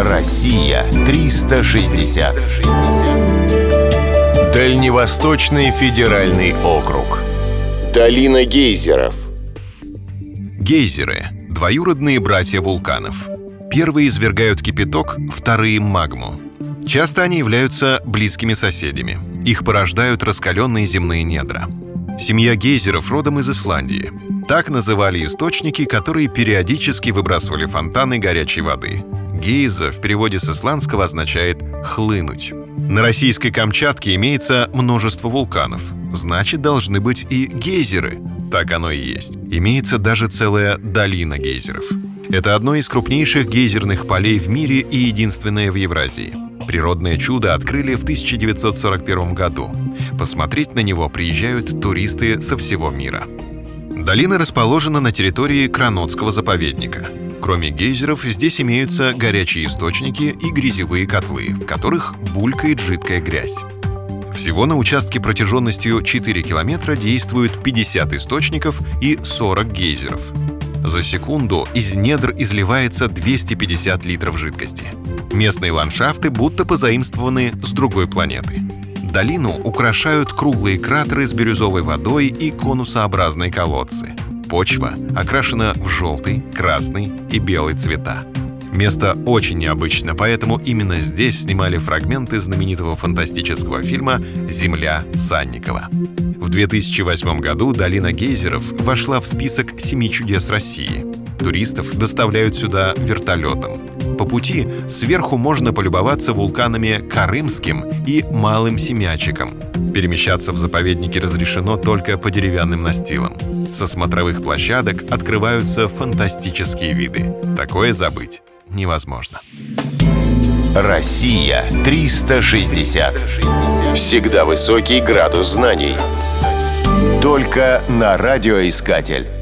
Россия 360. Дальневосточный федеральный округ. Долина гейзеров. Гейзеры – двоюродные братья вулканов. Первые извергают кипяток, вторые – магму. Часто они являются близкими соседями. Их порождают раскаленные земные недра. Семья гейзеров родом из Исландии. Так называли источники, которые периодически выбрасывали фонтаны горячей воды. Гейза в переводе с исландского означает «хлынуть». На российской Камчатке имеется множество вулканов. Значит, должны быть и гейзеры. Так оно и есть. Имеется даже целая долина гейзеров. Это одно из крупнейших гейзерных полей в мире и единственное в Евразии. Природное чудо открыли в 1941 году. Посмотреть на него приезжают туристы со всего мира. Долина расположена на территории Кранотского заповедника. Кроме гейзеров, здесь имеются горячие источники и грязевые котлы, в которых булькает жидкая грязь. Всего на участке протяженностью 4 километра действуют 50 источников и 40 гейзеров. За секунду из недр изливается 250 литров жидкости. Местные ландшафты будто позаимствованы с другой планеты. Долину украшают круглые кратеры с бирюзовой водой и конусообразные колодцы. Почва окрашена в желтый, красный и белый цвета. Место очень необычно, поэтому именно здесь снимали фрагменты знаменитого фантастического фильма «Земля Санникова». В 2008 году долина гейзеров вошла в список «Семи чудес России». Туристов доставляют сюда вертолетом. По пути сверху можно полюбоваться вулканами Карымским и Малым Семячиком. Перемещаться в заповеднике разрешено только по деревянным настилам. Со смотровых площадок открываются фантастические виды. Такое забыть невозможно. Россия 360. Всегда высокий градус знаний. Только на радиоискатель.